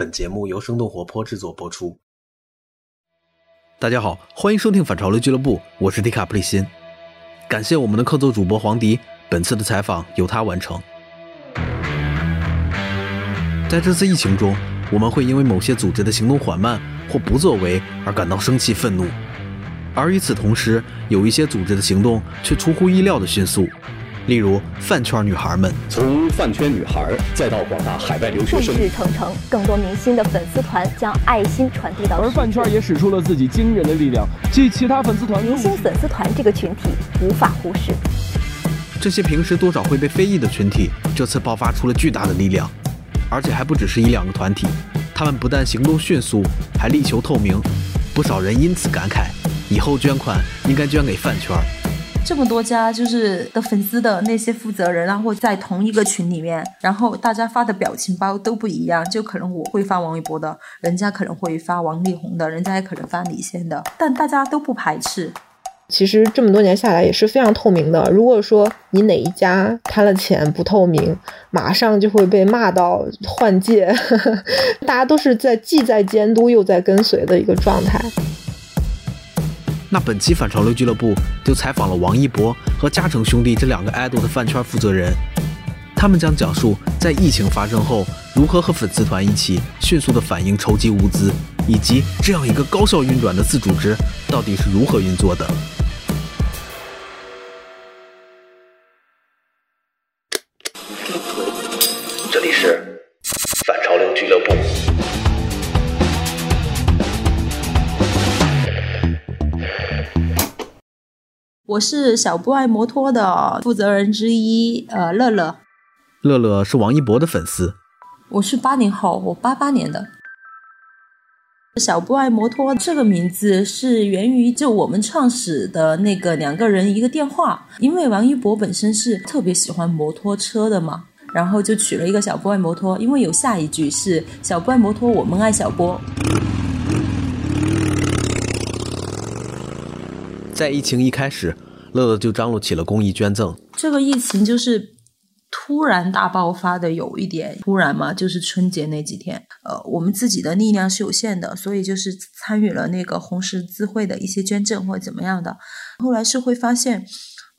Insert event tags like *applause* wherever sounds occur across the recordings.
本节目由生动活泼制作播出。大家好，欢迎收听反潮流俱乐部，我是迪卡普里辛。感谢我们的客座主播黄迪，本次的采访由他完成。在这次疫情中，我们会因为某些组织的行动缓慢或不作为而感到生气愤怒，而与此同时，有一些组织的行动却出乎意料的迅速。例如饭圈女孩们，从饭圈女孩再到广大海外留学生，众志成城，更多明星的粉丝团将爱心传递到。而饭圈也使出了自己惊人的力量，继其他粉丝团，明星粉丝团这个群体无法忽视。这些平时多少会被非议的群体，这次爆发出了巨大的力量，而且还不只是一两个团体，他们不但行动迅速，还力求透明。不少人因此感慨，以后捐款应该捐给饭圈。这么多家就是的粉丝的那些负责人，然后在同一个群里面，然后大家发的表情包都不一样，就可能我会发王一博的，人家可能会发王力宏的，人家也可能发李现的，但大家都不排斥。其实这么多年下来也是非常透明的。如果说你哪一家贪了钱不透明，马上就会被骂到换届。*laughs* 大家都是在既在监督又在跟随的一个状态。那本期反潮流俱乐部就采访了王一博和嘉诚兄弟这两个 idol 的饭圈负责人，他们将讲述在疫情发生后如何和粉丝团一起迅速的反应筹集物资，以及这样一个高效运转的自组织到底是如何运作的。这里是反潮流俱乐部。我是小布爱摩托的负责人之一，呃，乐乐。乐乐是王一博的粉丝。我是八零后，我八八年的。小布爱摩托这个名字是源于就我们创始的那个两个人一个电话，因为王一博本身是特别喜欢摩托车的嘛，然后就取了一个小布爱摩托，因为有下一句是小布爱摩托，我们爱小波。在疫情一开始，乐乐就张罗起了公益捐赠。这个疫情就是突然大爆发的，有一点突然嘛，就是春节那几天，呃，我们自己的力量是有限的，所以就是参与了那个红十字会的一些捐赠或者怎么样的。后来是会发现，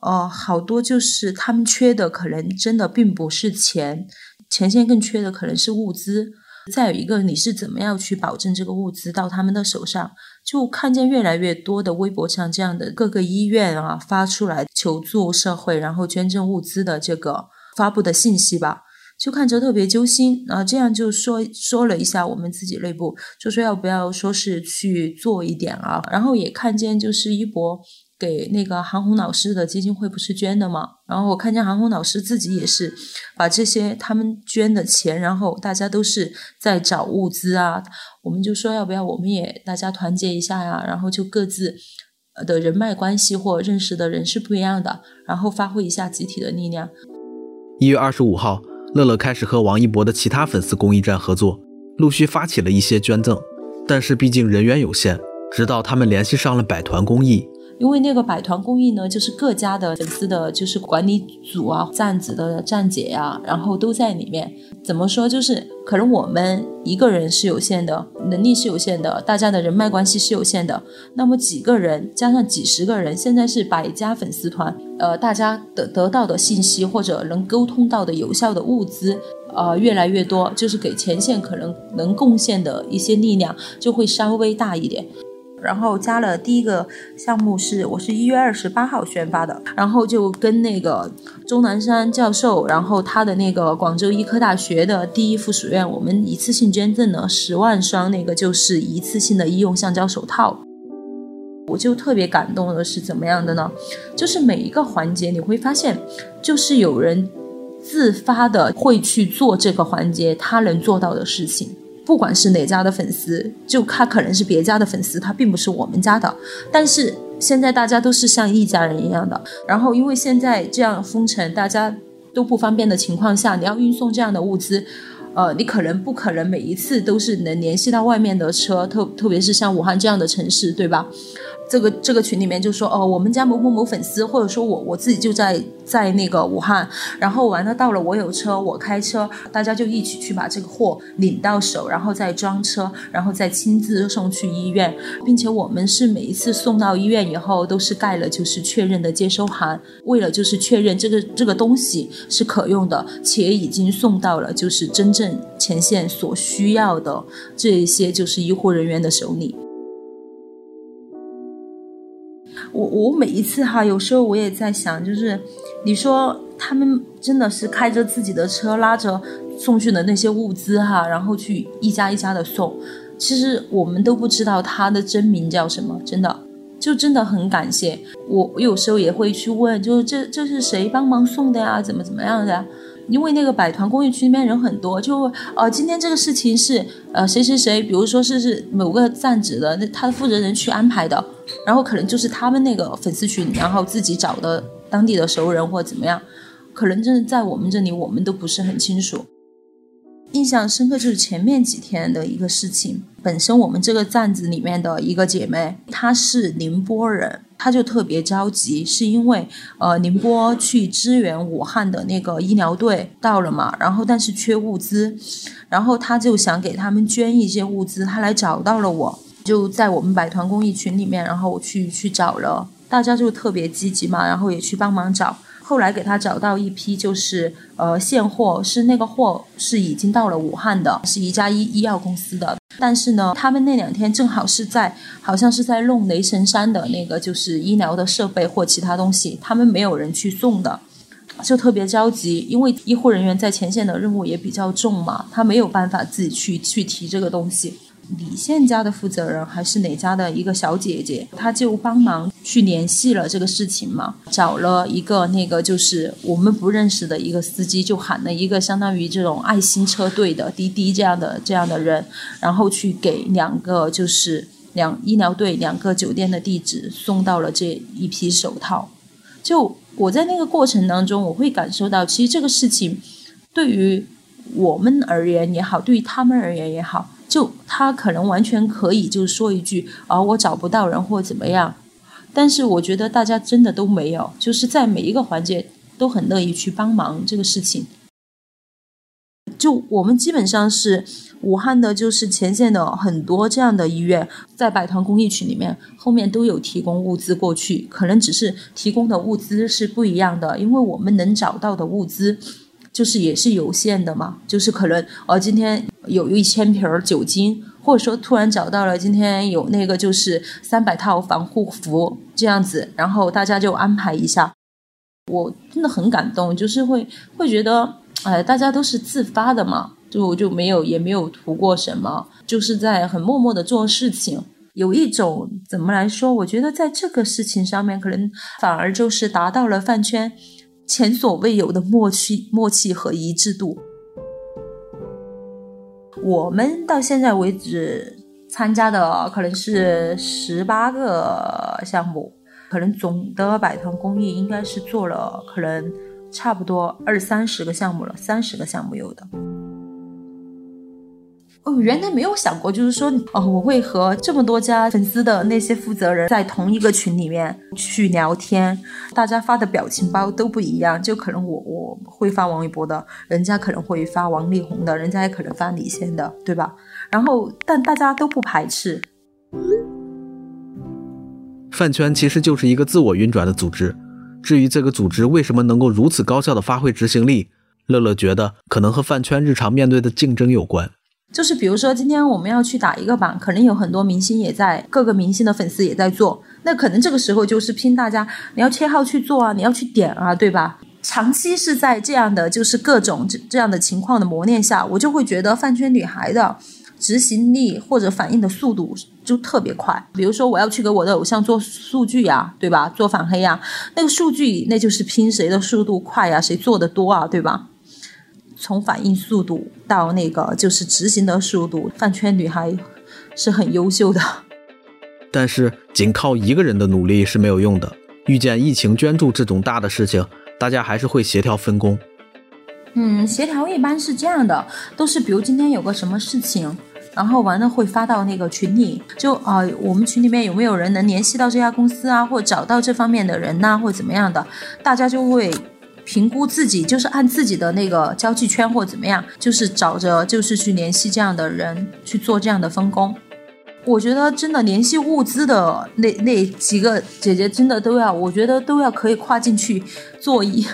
呃，好多就是他们缺的可能真的并不是钱，前线更缺的可能是物资。再有一个，你是怎么样去保证这个物资到他们的手上？就看见越来越多的微博上这样的各个医院啊发出来求助社会，然后捐赠物资的这个发布的信息吧，就看着特别揪心啊。这样就说说了一下我们自己内部，就说要不要说是去做一点啊。然后也看见就是一博。给那个韩红老师的基金会不是捐的吗？然后我看见韩红老师自己也是把这些他们捐的钱，然后大家都是在找物资啊。我们就说要不要我们也大家团结一下呀？然后就各自的人脉关系或认识的人是不一样的，然后发挥一下集体的力量。一月二十五号，乐乐开始和王一博的其他粉丝公益站合作，陆续发起了一些捐赠。但是毕竟人员有限，直到他们联系上了百团公益。因为那个百团公益呢，就是各家的粉丝的，就是管理组啊、站子的站姐呀，然后都在里面。怎么说？就是可能我们一个人是有限的，能力是有限的，大家的人脉关系是有限的。那么几个人加上几十个人，现在是百家粉丝团，呃，大家得得到的信息或者能沟通到的有效的物资，呃，越来越多，就是给前线可能能贡献的一些力量就会稍微大一点。然后加了第一个项目是，我是一月二十八号宣发的，然后就跟那个钟南山教授，然后他的那个广州医科大学的第一附属院，我们一次性捐赠了十万双，那个就是一次性的医用橡胶手套。我就特别感动的是怎么样的呢？就是每一个环节你会发现，就是有人自发的会去做这个环节他能做到的事情。不管是哪家的粉丝，就他可能是别家的粉丝，他并不是我们家的。但是现在大家都是像一家人一样的。然后因为现在这样封城，大家都不方便的情况下，你要运送这样的物资，呃，你可能不可能每一次都是能联系到外面的车，特特别是像武汉这样的城市，对吧？这个这个群里面就说哦，我们家某某某粉丝，或者说我我自己就在在那个武汉，然后完了到了我有车，我开车，大家就一起去把这个货领到手，然后再装车，然后再亲自送去医院，并且我们是每一次送到医院以后都是盖了就是确认的接收函，为了就是确认这个这个东西是可用的，且已经送到了就是真正前线所需要的这一些就是医护人员的手里。我我每一次哈，有时候我也在想，就是你说他们真的是开着自己的车拉着送去的那些物资哈，然后去一家一家的送，其实我们都不知道他的真名叫什么，真的就真的很感谢我。我有时候也会去问，就是这这是谁帮忙送的呀？怎么怎么样的呀？因为那个百团公益区那边人很多，就呃今天这个事情是呃谁谁谁，比如说是是某个站址的那他的负责人去安排的。然后可能就是他们那个粉丝群，然后自己找的当地的熟人或怎么样，可能真的在我们这里我们都不是很清楚。印象深刻就是前面几天的一个事情，本身我们这个站子里面的一个姐妹，她是宁波人，她就特别着急，是因为呃宁波去支援武汉的那个医疗队到了嘛，然后但是缺物资，然后她就想给他们捐一些物资，她来找到了我。就在我们百团公益群里面，然后我去去找了，大家就特别积极嘛，然后也去帮忙找。后来给他找到一批，就是呃现货，是那个货是已经到了武汉的，是一家医医药公司的。但是呢，他们那两天正好是在，好像是在弄雷神山的那个就是医疗的设备或其他东西，他们没有人去送的，就特别着急，因为医护人员在前线的任务也比较重嘛，他没有办法自己去去提这个东西。李现家的负责人还是哪家的一个小姐姐，她就帮忙去联系了这个事情嘛，找了一个那个就是我们不认识的一个司机，就喊了一个相当于这种爱心车队的滴滴这样的这样的人，然后去给两个就是两医疗队两个酒店的地址送到了这一批手套。就我在那个过程当中，我会感受到，其实这个事情对于我们而言也好，对于他们而言也好。就他可能完全可以就是说一句啊，我找不到人或怎么样，但是我觉得大家真的都没有，就是在每一个环节都很乐意去帮忙这个事情。就我们基本上是武汉的，就是前线的很多这样的医院，在百团公益群里面，后面都有提供物资过去，可能只是提供的物资是不一样的，因为我们能找到的物资。就是也是有限的嘛，就是可能哦，今天有一千瓶酒精，或者说突然找到了今天有那个就是三百套防护服这样子，然后大家就安排一下。我真的很感动，就是会会觉得，哎，大家都是自发的嘛，就就没有也没有图过什么，就是在很默默的做事情。有一种怎么来说？我觉得在这个事情上面，可能反而就是达到了饭圈。前所未有的默契、默契和一致度。我们到现在为止参加的可能是十八个项目，可能总的百团公益应该是做了可能差不多二三十个项目了，三十个项目有的。哦，原来没有想过，就是说，哦，我会和这么多家粉丝的那些负责人在同一个群里面去聊天，大家发的表情包都不一样，就可能我我会发王一博的，人家可能会发王力宏的，人家也可能发李现的，对吧？然后，但大家都不排斥。饭圈其实就是一个自我运转的组织，至于这个组织为什么能够如此高效的发挥执行力，乐乐觉得可能和饭圈日常面对的竞争有关。就是比如说，今天我们要去打一个榜，可能有很多明星也在，各个明星的粉丝也在做。那可能这个时候就是拼大家，你要切号去做啊，你要去点啊，对吧？长期是在这样的就是各种这这样的情况的磨练下，我就会觉得饭圈女孩的执行力或者反应的速度就特别快。比如说，我要去给我的偶像做数据呀，对吧？做反黑呀，那个数据那就是拼谁的速度快呀，谁做的多啊，对吧？从反应速度到那个就是执行的速度，饭圈女孩是很优秀的。但是仅靠一个人的努力是没有用的。遇见疫情捐助这种大的事情，大家还是会协调分工。嗯，协调一般是这样的，都是比如今天有个什么事情，然后完了会发到那个群里，就啊、呃我们群里面有没有人能联系到这家公司啊，或者找到这方面的人呐、或者怎么样的，大家就会评估自己，就是按自己的那个交际圈或怎么样，就是找着就是去联系这样的人去做这样的分工。我觉得真的联系物资的那那几个姐姐真的都要，我觉得都要可以跨进去做医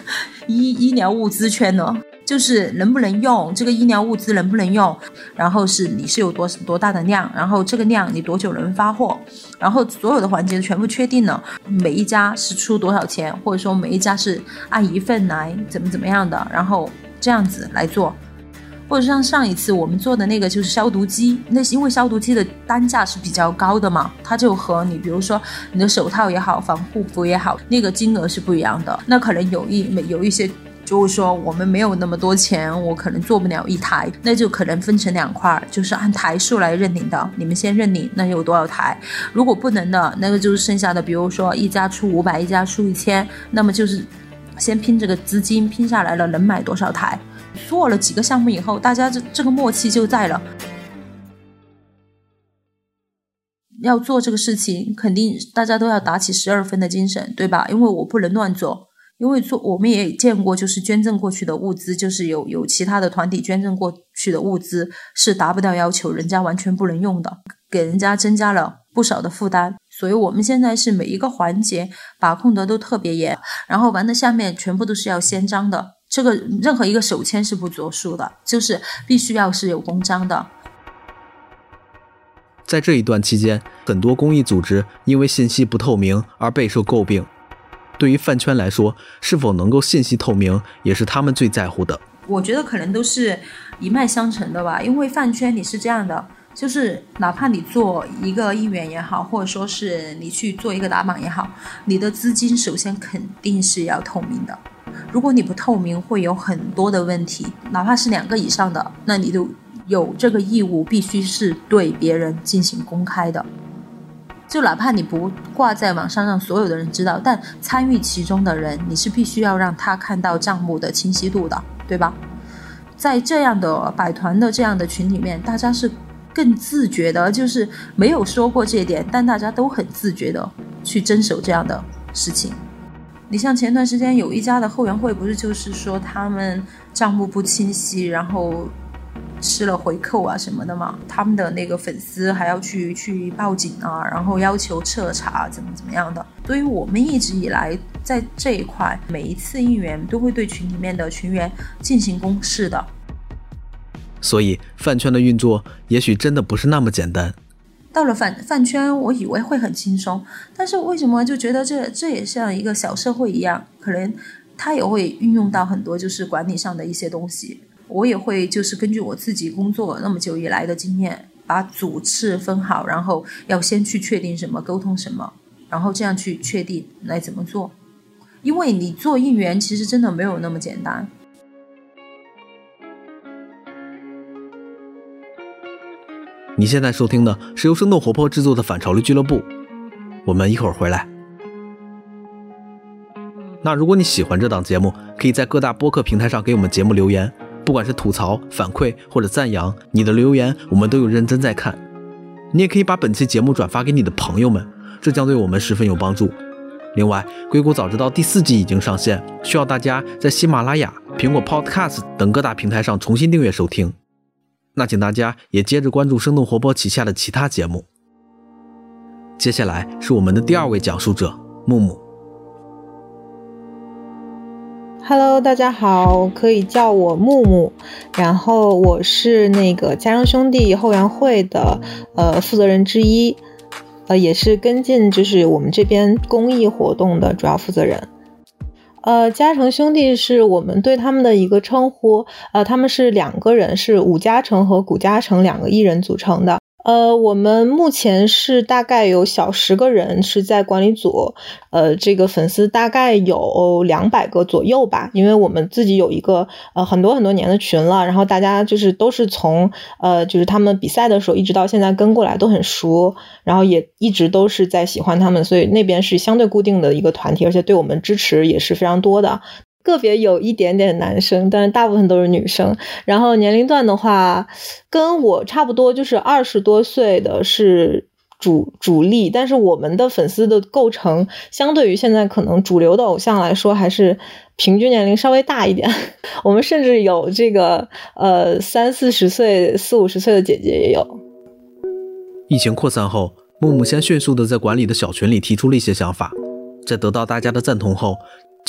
医医疗物资圈了，就是能不能用这个医疗物资能不能用，然后是你是有多多大的量，然后这个量你多久能发货，然后所有的环节全部确定了，每一家是出多少钱，或者说每一家是按一份来怎么怎么样的，然后这样子来做。或者像上一次我们做的那个就是消毒机，那是因为消毒机的单价是比较高的嘛，它就和你比如说你的手套也好，防护服也好，那个金额是不一样的。那可能有一每有一些就是说我们没有那么多钱，我可能做不了一台，那就可能分成两块，就是按台数来认领的。你们先认领，那有多少台？如果不能的，那个就是剩下的，比如说一家出五百，一家出一千，那么就是先拼这个资金，拼下来了能买多少台？做了几个项目以后，大家这这个默契就在了。要做这个事情，肯定大家都要打起十二分的精神，对吧？因为我不能乱做，因为做我们也见过，就是捐赠过去的物资，就是有有其他的团体捐赠过去的物资是达不到要求，人家完全不能用的，给人家增加了不少的负担。所以我们现在是每一个环节把控的都特别严，然后完了下面全部都是要先章的。这个任何一个手签是不作数的，就是必须要是有公章的。在这一段期间，很多公益组织因为信息不透明而备受诟病。对于饭圈来说，是否能够信息透明，也是他们最在乎的。我觉得可能都是一脉相承的吧，因为饭圈你是这样的，就是哪怕你做一个议员也好，或者说是你去做一个打榜也好，你的资金首先肯定是要透明的。如果你不透明，会有很多的问题，哪怕是两个以上的，那你都有这个义务，必须是对别人进行公开的。就哪怕你不挂在网上让所有的人知道，但参与其中的人，你是必须要让他看到账目的清晰度的，对吧？在这样的百团的这样的群里面，大家是更自觉的，就是没有说过这一点，但大家都很自觉的去遵守这样的事情。你像前段时间有一家的后援会，不是就是说他们账目不清晰，然后吃了回扣啊什么的嘛？他们的那个粉丝还要去去报警啊，然后要求彻查，怎么怎么样的。所以我们一直以来在这一块，每一次应援都会对群里面的群员进行公示的。所以饭圈的运作也许真的不是那么简单。到了饭饭圈，我以为会很轻松，但是为什么就觉得这这也像一个小社会一样？可能它也会运用到很多就是管理上的一些东西。我也会就是根据我自己工作那么久以来的经验，把主次分好，然后要先去确定什么，沟通什么，然后这样去确定来怎么做。因为你做应援其实真的没有那么简单。你现在收听的是由生动活泼制作的反潮流俱乐部，我们一会儿回来。那如果你喜欢这档节目，可以在各大播客平台上给我们节目留言，不管是吐槽、反馈或者赞扬，你的留言我们都有认真在看。你也可以把本期节目转发给你的朋友们，这将对我们十分有帮助。另外，《硅谷早知道》第四季已经上线，需要大家在喜马拉雅、苹果 Podcast 等各大平台上重新订阅收听。那请大家也接着关注生动活泼旗下的其他节目。接下来是我们的第二位讲述者木木。Hello，大家好，可以叫我木木，然后我是那个家生兄弟后援会的呃负责人之一，呃也是跟进就是我们这边公益活动的主要负责人。呃，嘉诚兄弟是我们对他们的一个称呼，呃，他们是两个人，是武嘉诚和古嘉诚两个艺人组成的。呃，我们目前是大概有小十个人是在管理组，呃，这个粉丝大概有两百个左右吧，因为我们自己有一个呃很多很多年的群了，然后大家就是都是从呃就是他们比赛的时候一直到现在跟过来都很熟，然后也一直都是在喜欢他们，所以那边是相对固定的一个团体，而且对我们支持也是非常多的。个别有一点点男生，但是大部分都是女生。然后年龄段的话，跟我差不多，就是二十多岁的是主主力，但是我们的粉丝的构成，相对于现在可能主流的偶像来说，还是平均年龄稍微大一点。*laughs* 我们甚至有这个呃三四十岁、四五十岁的姐姐也有。疫情扩散后，木木先迅速的在管理的小群里提出了一些想法，在得到大家的赞同后，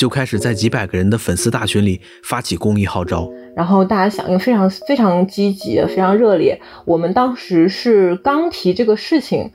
就开始在几百个人的粉丝大群里发起公益号召。然后大家响应非常非常积极，非常热烈。我们当时是刚提这个事情，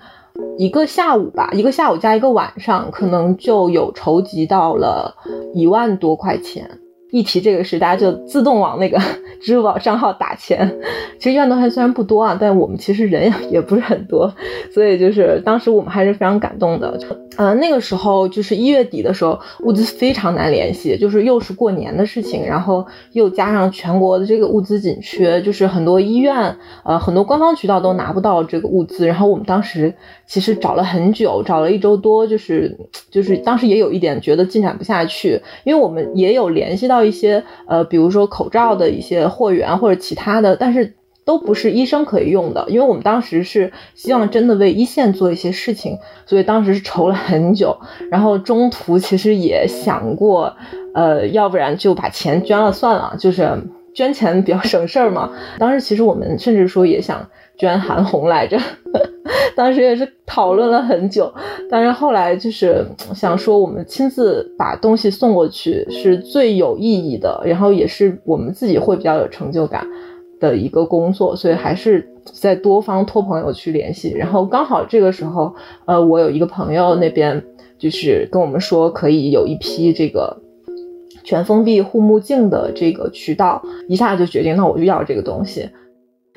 一个下午吧，一个下午加一个晚上，可能就有筹集到了一万多块钱。一提这个事，大家就自动往那个 *laughs* 支付宝账号打钱。其实一万多块虽然不多啊，但我们其实人也不是很多，所以就是当时我们还是非常感动的。呃，那个时候就是一月底的时候，物资非常难联系，就是又是过年的事情，然后又加上全国的这个物资紧缺，就是很多医院，呃，很多官方渠道都拿不到这个物资。然后我们当时其实找了很久，找了一周多，就是就是当时也有一点觉得进展不下去，因为我们也有联系到一些呃，比如说口罩的一些货源或者其他的，但是。都不是医生可以用的，因为我们当时是希望真的为一线做一些事情，所以当时是筹了很久，然后中途其实也想过，呃，要不然就把钱捐了算了，就是捐钱比较省事儿嘛。当时其实我们甚至说也想捐韩红来着，*laughs* 当时也是讨论了很久，但是后来就是想说我们亲自把东西送过去是最有意义的，然后也是我们自己会比较有成就感。的一个工作，所以还是在多方托朋友去联系，然后刚好这个时候，呃，我有一个朋友那边就是跟我们说可以有一批这个全封闭护目镜的这个渠道，一下就决定，那我就要这个东西。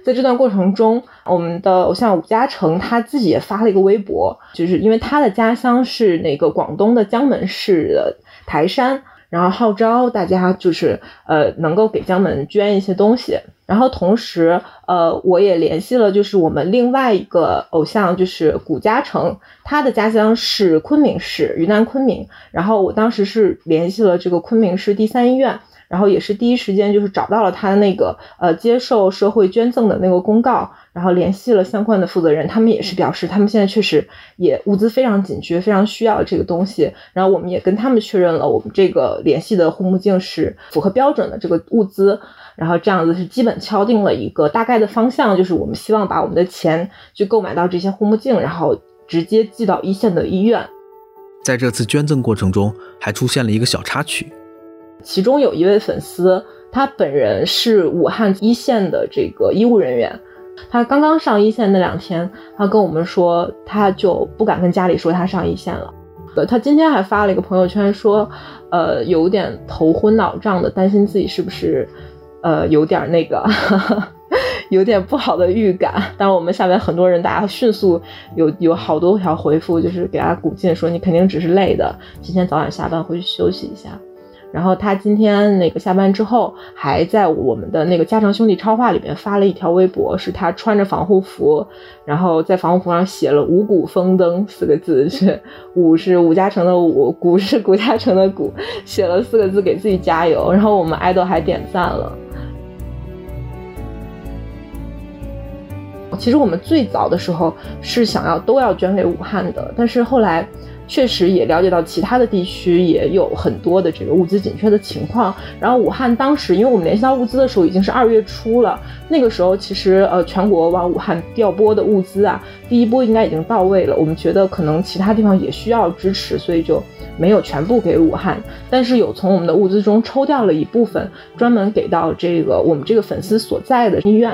在这段过程中，我们的偶像武嘉诚他自己也发了一个微博，就是因为他的家乡是那个广东的江门市的台山。然后号召大家就是呃能够给江门捐一些东西，然后同时呃我也联系了就是我们另外一个偶像就是古嘉诚，他的家乡是昆明市云南昆明，然后我当时是联系了这个昆明市第三医院。然后也是第一时间就是找到了他那个呃接受社会捐赠的那个公告，然后联系了相关的负责人，他们也是表示他们现在确实也物资非常紧缺，非常需要这个东西。然后我们也跟他们确认了，我们这个联系的护目镜是符合标准的这个物资。然后这样子是基本敲定了一个大概的方向，就是我们希望把我们的钱去购买到这些护目镜，然后直接寄到一线的医院。在这次捐赠过程中，还出现了一个小插曲。其中有一位粉丝，他本人是武汉一线的这个医务人员，他刚刚上一线那两天，他跟我们说，他就不敢跟家里说他上一线了。呃，他今天还发了一个朋友圈说，呃，有点头昏脑胀的，担心自己是不是，呃，有点那个，*laughs* 有点不好的预感。但是我们下面很多人，大家迅速有有好多条回复，就是给他鼓劲，说你肯定只是累的，今天早点下班回去休息一下。然后他今天那个下班之后，还在我们的那个嘉诚兄弟超话里面发了一条微博，是他穿着防护服，然后在防护服上写了“五谷丰登”四个字，是五是吴嘉诚的五，谷是谷嘉诚的谷，写了四个字给自己加油。然后我们爱豆还点赞了。其实我们最早的时候是想要都要捐给武汉的，但是后来。确实也了解到其他的地区也有很多的这个物资紧缺的情况。然后武汉当时，因为我们联系到物资的时候已经是二月初了，那个时候其实呃全国往武汉调拨的物资啊，第一波应该已经到位了。我们觉得可能其他地方也需要支持，所以就没有全部给武汉，但是有从我们的物资中抽调了一部分，专门给到这个我们这个粉丝所在的医院。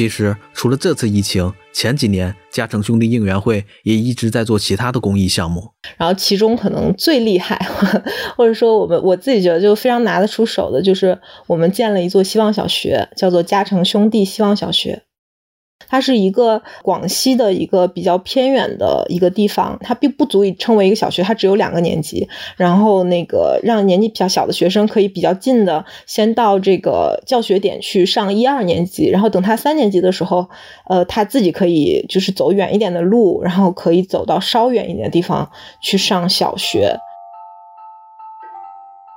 其实，除了这次疫情，前几年嘉诚兄弟应援会也一直在做其他的公益项目。然后，其中可能最厉害，*laughs* 或者说我们我自己觉得就非常拿得出手的，就是我们建了一座希望小学，叫做嘉诚兄弟希望小学。它是一个广西的一个比较偏远的一个地方，它并不足以称为一个小学，它只有两个年级。然后那个让年纪比较小的学生可以比较近的先到这个教学点去上一二年级，然后等他三年级的时候，呃，他自己可以就是走远一点的路，然后可以走到稍远一点的地方去上小学。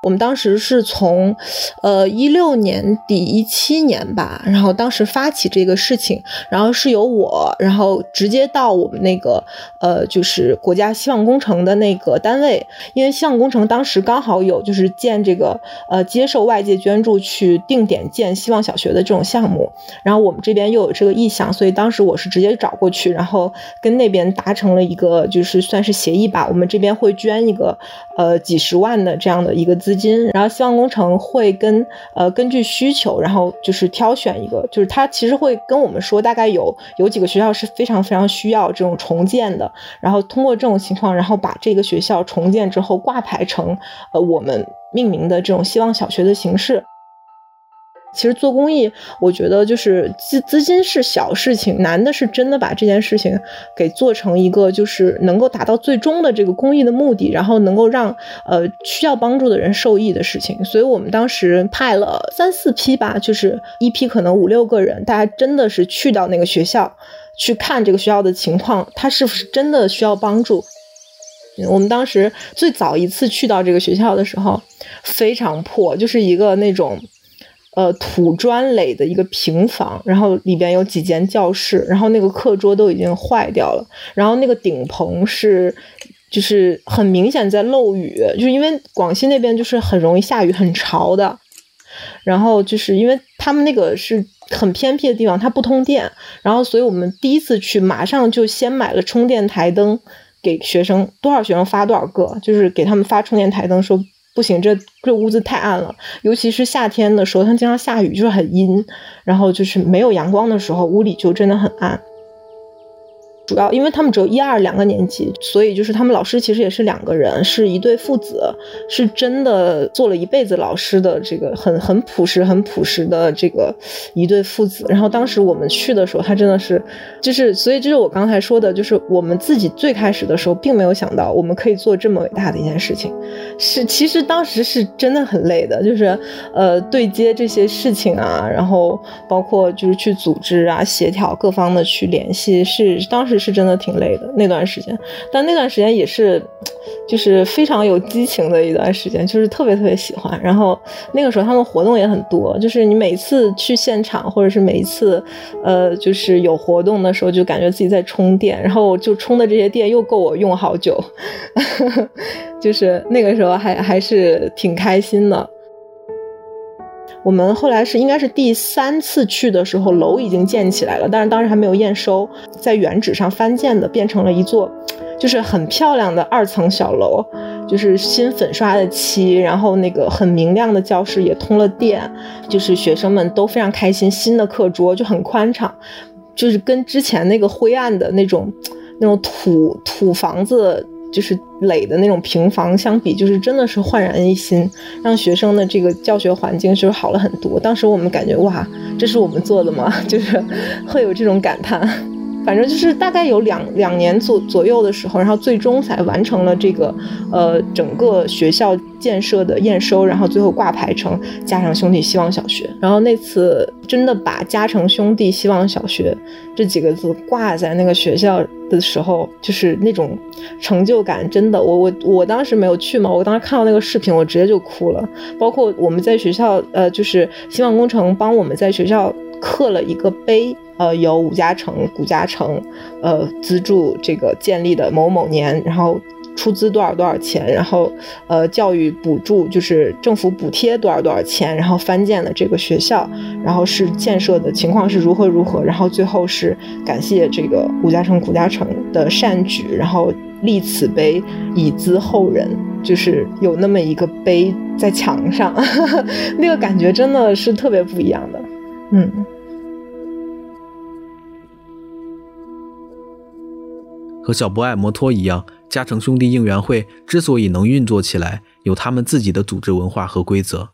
我们当时是从，呃，一六年底一七年吧，然后当时发起这个事情，然后是由我，然后直接到我们那个，呃，就是国家希望工程的那个单位，因为希望工程当时刚好有就是建这个，呃，接受外界捐助去定点建希望小学的这种项目，然后我们这边又有这个意向，所以当时我是直接找过去，然后跟那边达成了一个就是算是协议吧，我们这边会捐一个，呃，几十万的这样的一个资。资金，然后希望工程会跟呃根据需求，然后就是挑选一个，就是他其实会跟我们说，大概有有几个学校是非常非常需要这种重建的，然后通过这种情况，然后把这个学校重建之后挂牌成呃我们命名的这种希望小学的形式。其实做公益，我觉得就是资资金是小事情，难的是真的把这件事情给做成一个就是能够达到最终的这个公益的目的，然后能够让呃需要帮助的人受益的事情。所以我们当时派了三四批吧，就是一批可能五六个人，大家真的是去到那个学校去看这个学校的情况，他是不是真的需要帮助。我们当时最早一次去到这个学校的时候，非常破，就是一个那种。呃，土砖垒的一个平房，然后里边有几间教室，然后那个课桌都已经坏掉了，然后那个顶棚是，就是很明显在漏雨，就是因为广西那边就是很容易下雨，很潮的，然后就是因为他们那个是很偏僻的地方，它不通电，然后所以我们第一次去，马上就先买了充电台灯给学生，多少学生发多少个，就是给他们发充电台灯，说。不行，这这屋子太暗了，尤其是夏天的时候，它经常下雨，就是很阴，然后就是没有阳光的时候，屋里就真的很暗。主要因为他们只有一二两个年级，所以就是他们老师其实也是两个人，是一对父子，是真的做了一辈子老师的这个很很朴实、很朴实的这个一对父子。然后当时我们去的时候，他真的是，就是所以这是我刚才说的，就是我们自己最开始的时候并没有想到我们可以做这么伟大的一件事情，是其实当时是真的很累的，就是呃对接这些事情啊，然后包括就是去组织啊、协调各方的去联系，是当时。是真的挺累的那段时间，但那段时间也是，就是非常有激情的一段时间，就是特别特别喜欢。然后那个时候他们活动也很多，就是你每次去现场，或者是每一次，呃，就是有活动的时候，就感觉自己在充电，然后就充的这些电又够我用好久，*laughs* 就是那个时候还还是挺开心的。我们后来是应该是第三次去的时候，楼已经建起来了，但是当时还没有验收，在原址上翻建的，变成了一座，就是很漂亮的二层小楼，就是新粉刷的漆，然后那个很明亮的教室也通了电，就是学生们都非常开心，新的课桌就很宽敞，就是跟之前那个灰暗的那种那种土土房子。就是垒的那种平房相比，就是真的是焕然一新，让学生的这个教学环境就是好了很多。当时我们感觉哇，这是我们做的吗？*laughs* 就是会有这种感叹。反正就是大概有两两年左左右的时候，然后最终才完成了这个，呃，整个学校建设的验收，然后最后挂牌成嘉诚兄弟希望小学。然后那次真的把嘉诚兄弟希望小学这几个字挂在那个学校的时候，就是那种成就感，真的，我我我当时没有去嘛，我当时看到那个视频，我直接就哭了。包括我们在学校，呃，就是希望工程帮我们在学校刻了一个碑。呃，由武家城、古家城，呃，资助这个建立的某某年，然后出资多少多少钱，然后呃，教育补助就是政府补贴多少多少钱，然后翻建了这个学校，然后是建设的情况是如何如何，然后最后是感谢这个武家城、古家城的善举，然后立此碑以资后人，就是有那么一个碑在墙上，*laughs* 那个感觉真的是特别不一样的，嗯。和小博爱摩托一样，嘉诚兄弟应援会之所以能运作起来，有他们自己的组织文化和规则。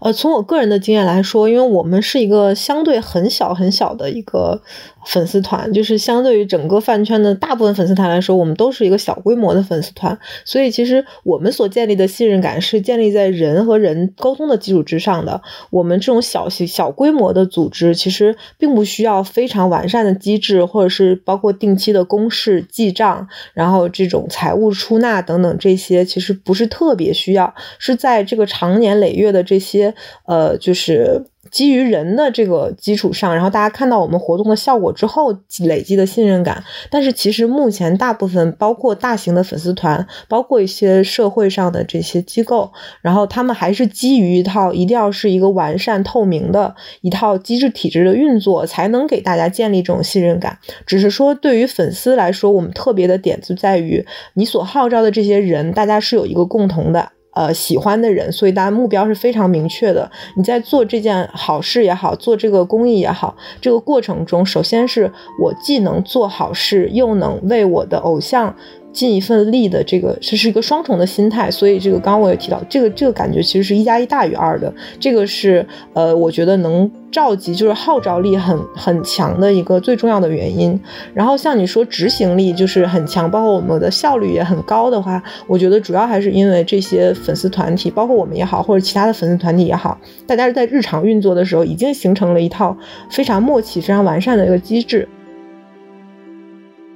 呃，从我个人的经验来说，因为我们是一个相对很小很小的一个粉丝团，就是相对于整个饭圈的大部分粉丝团来说，我们都是一个小规模的粉丝团，所以其实我们所建立的信任感是建立在人和人沟通的基础之上的。我们这种小型小规模的组织，其实并不需要非常完善的机制，或者是包括定期的公示记账，然后这种财务出纳等等这些，其实不是特别需要，是在这个长年累月的这些。呃，就是基于人的这个基础上，然后大家看到我们活动的效果之后累积的信任感。但是其实目前大部分，包括大型的粉丝团，包括一些社会上的这些机构，然后他们还是基于一套一定要是一个完善透明的一套机制体制的运作，才能给大家建立这种信任感。只是说对于粉丝来说，我们特别的点就在于你所号召的这些人，大家是有一个共同的。呃，喜欢的人，所以大家目标是非常明确的。你在做这件好事也好，做这个公益也好，这个过程中，首先是我既能做好事，又能为我的偶像。尽一份力的这个，这是一个双重的心态，所以这个刚刚我也提到，这个这个感觉其实是一加一大于二的，这个是呃，我觉得能召集就是号召力很很强的一个最重要的原因。然后像你说执行力就是很强，包括我们的效率也很高的话，我觉得主要还是因为这些粉丝团体，包括我们也好，或者其他的粉丝团体也好，大家在日常运作的时候已经形成了一套非常默契、非常完善的一个机制。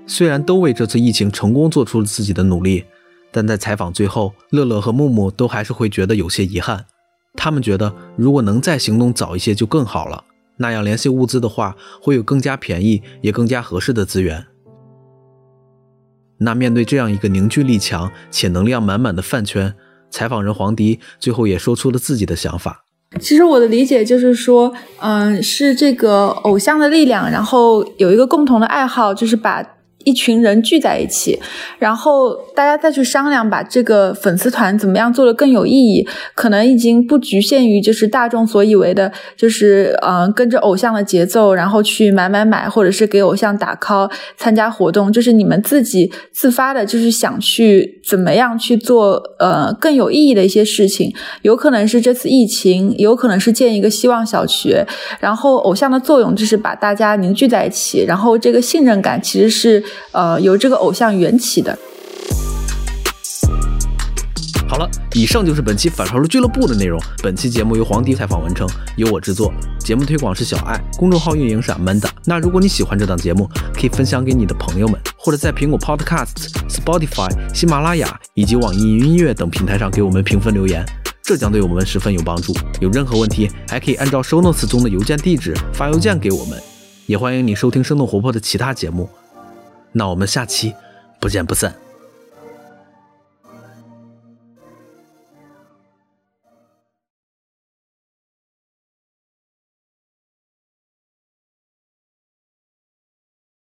虽然都为这次疫情成功做出了自己的努力，但在采访最后，乐乐和木木都还是会觉得有些遗憾。他们觉得，如果能再行动早一些就更好了，那样联系物资的话，会有更加便宜也更加合适的资源。那面对这样一个凝聚力强且能量满满的饭圈，采访人黄迪最后也说出了自己的想法。其实我的理解就是说，嗯，是这个偶像的力量，然后有一个共同的爱好，就是把。一群人聚在一起，然后大家再去商量，把这个粉丝团怎么样做的更有意义。可能已经不局限于就是大众所以为的，就是嗯跟着偶像的节奏，然后去买买买，或者是给偶像打 call 参加活动。就是你们自己自发的，就是想去怎么样去做呃更有意义的一些事情。有可能是这次疫情，有可能是建一个希望小学。然后偶像的作用就是把大家凝聚在一起，然后这个信任感其实是。呃，由这个偶像缘起的。好了，以上就是本期反潮流俱乐部的内容。本期节目由黄迪采访完成，由我制作。节目推广是小爱，公众号运营是 Amanda。那如果你喜欢这档节目，可以分享给你的朋友们，或者在苹果 Podcast、Spotify、喜马拉雅以及网易云音乐等平台上给我们评分留言，这将对我们十分有帮助。有任何问题，还可以按照 Show Notes 中的邮件地址发邮件给我们。也欢迎你收听生动活泼的其他节目。那我们下期不见不散。